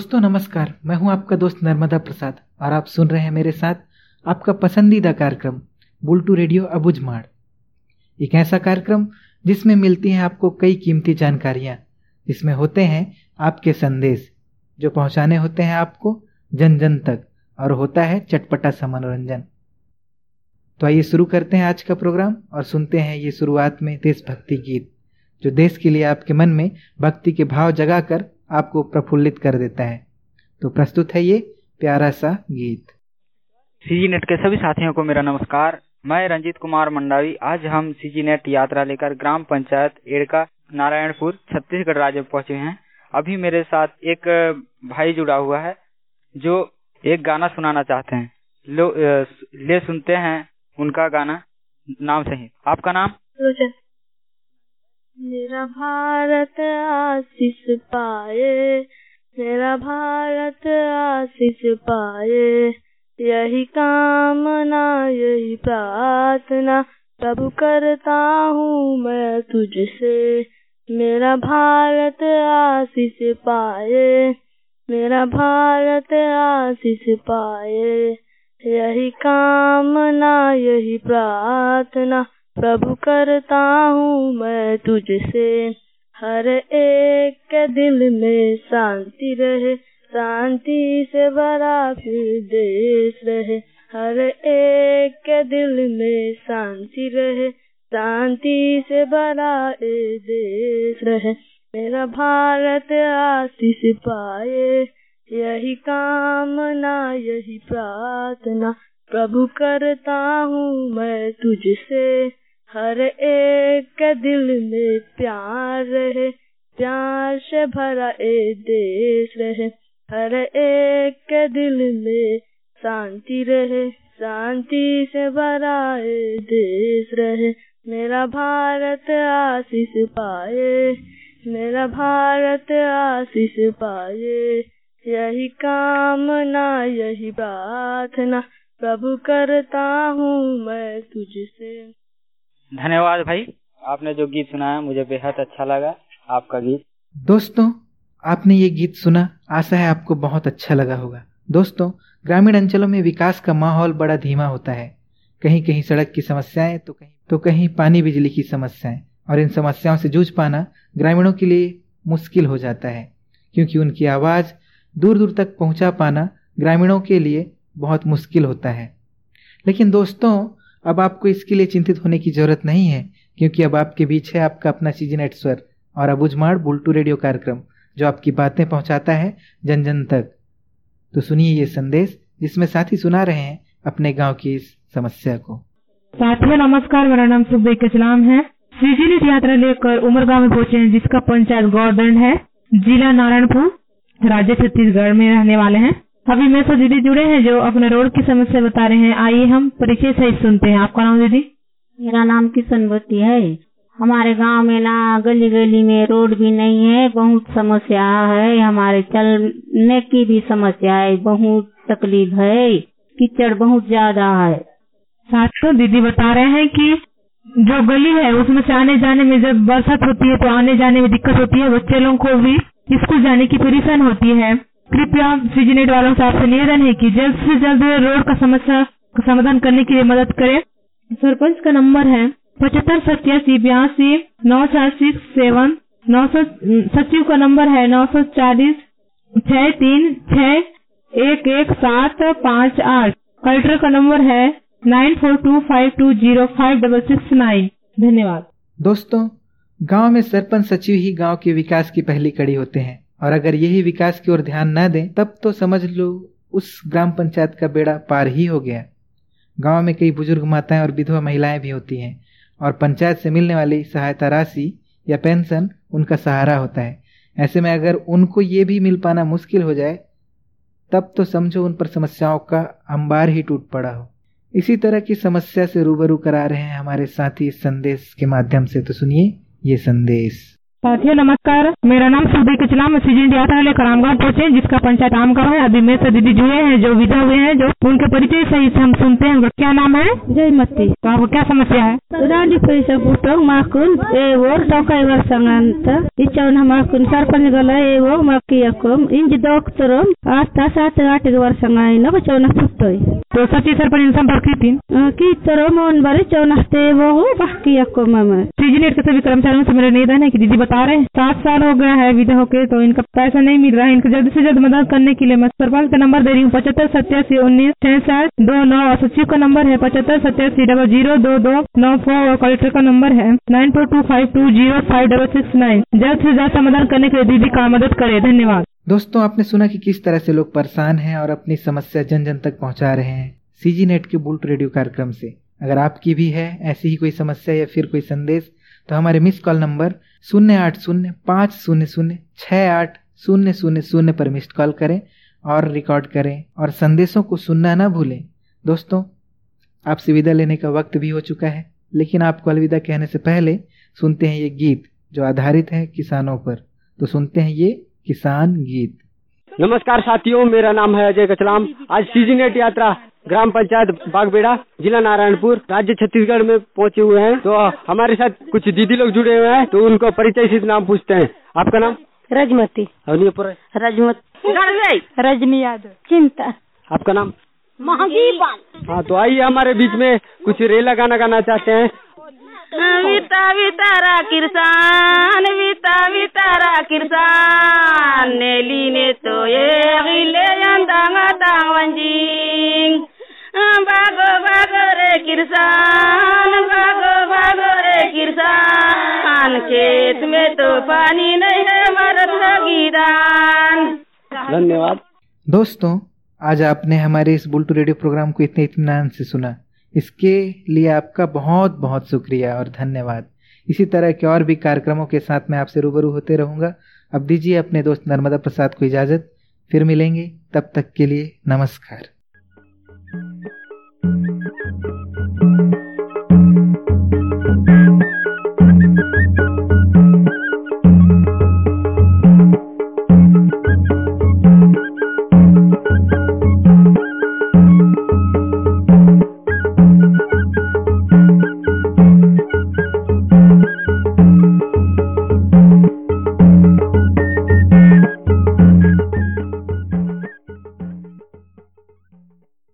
दोस्तों, नमस्कार। मैं हूँ आपका दोस्त नर्मदा प्रसाद और आप सुन रहे हैं मेरे साथ आपका पसंदीदा कार्यक्रम, बुलटू रेडियो अबुझमाड़। एक ऐसा कार्यक्रम जिसमें मिलती हैं आपको कई कीमती जानकारियाँ। जिसमें होते हैं आपके संदेश, जो पहुँचाने होते हैं आपको जन जन तक और होता है चटपटा सा मनोरंजन। तो आइए शुरू करते हैं आज का प्रोग्राम और सुनते हैं ये शुरुआत में देशभक्ति गीत, जो देश के लिए आपके मन में भक्ति के भाव जगाकर आपको प्रफुल्लित कर देता है। तो प्रस्तुत है ये प्यारा सा गीत। सीजी नेट के सभी साथियों को मेरा नमस्कार। मैं रंजीत कुमार मंडावी। आज हम सीजी नेट यात्रा लेकर ग्राम पंचायत एड़का नारायणपुर छत्तीसगढ़ राज्य पहुँचे हैं। अभी मेरे साथ एक भाई जुड़ा हुआ है जो एक गाना सुनाना चाहते हैं। लो ले सुनते हैं उनका गाना नाम सही। आपका नाम? लोचन। मेरा भारत आशीष पाए, मेरा भारत आशीष पाए, यही कामना, यही प्रार्थना प्रभु करता हूँ मैं तुझसे। मेरा भारत आशीष पाए, मेरा भारत आशीष पाए, यही कामना, यही प्रार्थना प्रभु करता हूँ मैं तुझसे। हर एक के दिल में शांति रहे, शांति से भरा फिर देश रहे। हर एक के दिल में शांति रहे, शांति से भरा ए देश रहे। मेरा भारत आशीष पाए, यही कामना, यही प्रार्थना। प्रभु करता हूँ मैं तुझसे। हर एक दिल में प्यार रहे, प्यार से भरा ए देश रहे। हर एक दिल में शांति रहे, शांति से भरा ए देश रहे। मेरा भारत आशीष पाए, मेरा भारत आशीष पाए। यही कामना, यही प्रार्थना प्रभु करता हूँ मैं तुझसे। धन्यवाद भाई। आपने जो गीत सुनाया मुझे बेहद अच्छा लगा आपका गीत। दोस्तों आपने ये गीत सुना आशा है आपको बहुत अच्छा लगा होगा। दोस्तों ग्रामीण अंचलों में विकास का माहौल बड़ा धीमा होता है। कहीं कहीं सड़क की समस्याएँ तो कहीं तो कहीं पानी बिजली की समस्याएँ। और इन समस्याओं से जूझ पाना ग्रामीणों के लिए मुश्किल हो जाता है क्योंकि उनकी आवाज़ दूर दूर तक पहुँचा पाना ग्रामीणों के लिए बहुत मुश्किल होता है। लेकिन दोस्तों अब आपको इसके लिए चिंतित होने की ज़रूरत नहीं है, क्योंकि अब आपके बीच है आपका अपना सीज़न एट स्वर और अबुझमाड़ बुलटू रेडियो कार्यक्रम, जो आपकी बातें पहुंचाता है जन जन तक। तो सुनिए ये संदेश, जिसमें साथी सुना रहे हैं अपने गाँव की इस समस्या को। साथियों, नमस्कार, मेरा नाम सुबह कचलाम है। सीजीनेट यात्रा लेकर उमरगांव में पहुँचे हैं, जिसका पंचायत गौरदंड है। जिला नारायणपुर, राज्य छत्तीसगढ़ में रहने वाले हैं। अभी मेरे से दीदी जुड़े हैं जो अपने रोड की समस्या बता रहे हैं। आइए हम परिचय सहित सुनते हैं। आपका नाम दीदी? मेरा नाम किशनवती है। हमारे गाँव में ना गली गली में रोड भी नहीं है। बहुत समस्या है। हमारे चलने की भी समस्या है। बहुत तकलीफ़ है। कीचड़ बहुत ज़्यादा है। साथियों दीदी बता रहे हैं कि जो गली है उसमें से आने जाने में जब बरसात होती है तो आने जाने में दिक्कत होती है। बच्चे लोगों को भी स्कूल जाने की परेशान होती है। कृपया सीजीनेट वालों से आपसे निवेदन है कि जल्द से जल्द रोड का समस्या का समाधान करने के लिए मदद करें। सरपंच का नंबर है पचहत्तर सत्यासी बयासी नौ चार सिक्स सेवन नौ सौ सचिव का नंबर है नौ सौ चालीस छह तीन छह एक एक सात पाँच आठ। कलेक्टर का नंबर है nine four two five two zero five double six nine. धन्यवाद। दोस्तों, गाँव में सरपंच सचिव ही गाँव के विकास की पहली कड़ी होते हैं। और अगर यही विकास की ओर ध्यान न दें, तब तो समझ लो उस ग्राम पंचायत का बेड़ा पार ही हो गया। गाँव में कई बुज़ुर्ग माताएँ और विधवा महिलाएँ भी होती हैं, और पंचायत से मिलने वाली सहायता राशि या पेंशन उनका सहारा होता है। ऐसे में अगर उनको ये भी मिल पाना मुश्किल हो जाए, तब तो समझो उन पर समस्याओं का अंबार ही टूट पड़ा हो। इसी तरह की समस्या से रूबरू करा रहे हैं हमारे साथी इस संदेश के माध्यम से। तो सुनिए ये संदेश। साथियों नमस्कार। मेरा नाम सुबह कचला मैं सीज़न लेकर रामगांव पहुँचे जिसका पंचायत आम गाँव है। अभी मेरे से दीदी जुड़े हैं जो विधा हुए हैं जो उनके परिचय सही से हम सुनते हैं। उनका क्या नाम है? जय जयमती। तो आपको क्या समस्या है? सरपंच गला मकियकुम इंज आता सात आठ चौन पुटोई तो सची सरपंच ने संपर्क की थी? की तरो मोन बारे चौन ते वो बाकियकुम मम। सीजनेट के सभी कर्मचारियों से मेरा निवेदन है कि दीदी बता रहे हैं। सात साल हो गया है विधवा होके तो इनका पैसा नहीं मिल रहा है। इनको जल्द से जल्द मदद करने के लिए मैं सरपंच का नंबर दे रही हूँ पचहत्तर सत्यासी उन्नीस छह सात दो नौ और सचिव का नंबर है। पचहत्तर सत्यासी डबल ज़ीरो दो दो नौ फोर और कलेक्टर का नंबर है nine four two five two zero five double six nine. जल्द से जल्द समाधान करने के लिए दीदी का मदद करे। धन्यवाद। दोस्तों, आपने सुना कि किस तरह से लोग परेशान हैं और अपनी समस्या जन जन तक पहुँचा रहे हैं सीजी नेट के बुल्ट रेडियो कार्यक्रम से। अगर आपकी भी है ऐसी ही कोई समस्या या फिर कोई संदेश तो हमारे मिस कॉल नंबर शून्य आठ शून्य पाँच शून्य शून्य छः आठ शून्य शून्य शून्य पर मिस्ड कॉल करें और रिकॉर्ड करें और संदेशों को सुनना ना भूलें। दोस्तों, आपसे विदा लेने का वक्त भी हो चुका है, लेकिन आपको अलविदा कहने से पहले सुनते हैं ये गीत जो आधारित है किसानों पर। तो सुनते हैं ये किसान गीत। नमस्कार साथियों मेरा नाम है अजय कचलाम। आज सीजी नेट यात्रा ग्राम पंचायत बागबेड़ा जिला नारायणपुर राज्य छत्तीसगढ़ में पहुँचे हुए हैं। तो हमारे साथ कुछ दीदी लोग जुड़े हुए हैं तो उनको परिचय से नाम पूछते हैं। आपका नाम? रजमती। रजमती रजनी यादव। चिंता। आपका नाम? हाँ तो आइए हमारे बीच में कुछ रेला गाना गाना चाहते हैं। विता वितारा किरसान विता वितारा किरसान नेली ने तो ये गिले अंदांगा तांगवंजिंग भागो भागो रे किसान भागो भागो रे किरसान खेत में तो पानी नहीं है मरत गीदान धन्यवाद। दोस्तों आज आपने हमारे इस बुल्टू रेडियो प्रोग्राम को इतने इतमान से सुना। इसके लिए आपका बहुत बहुत शुक्रिया और धन्यवाद। इसी तरह के और भी कार्यक्रमों के साथ मैं आपसे रूबरू होते रहूँगा। अब दीजिए अपने दोस्त नर्मदा प्रसाद को इजाज़त। फिर मिलेंगे। तब तक के लिए नमस्कार।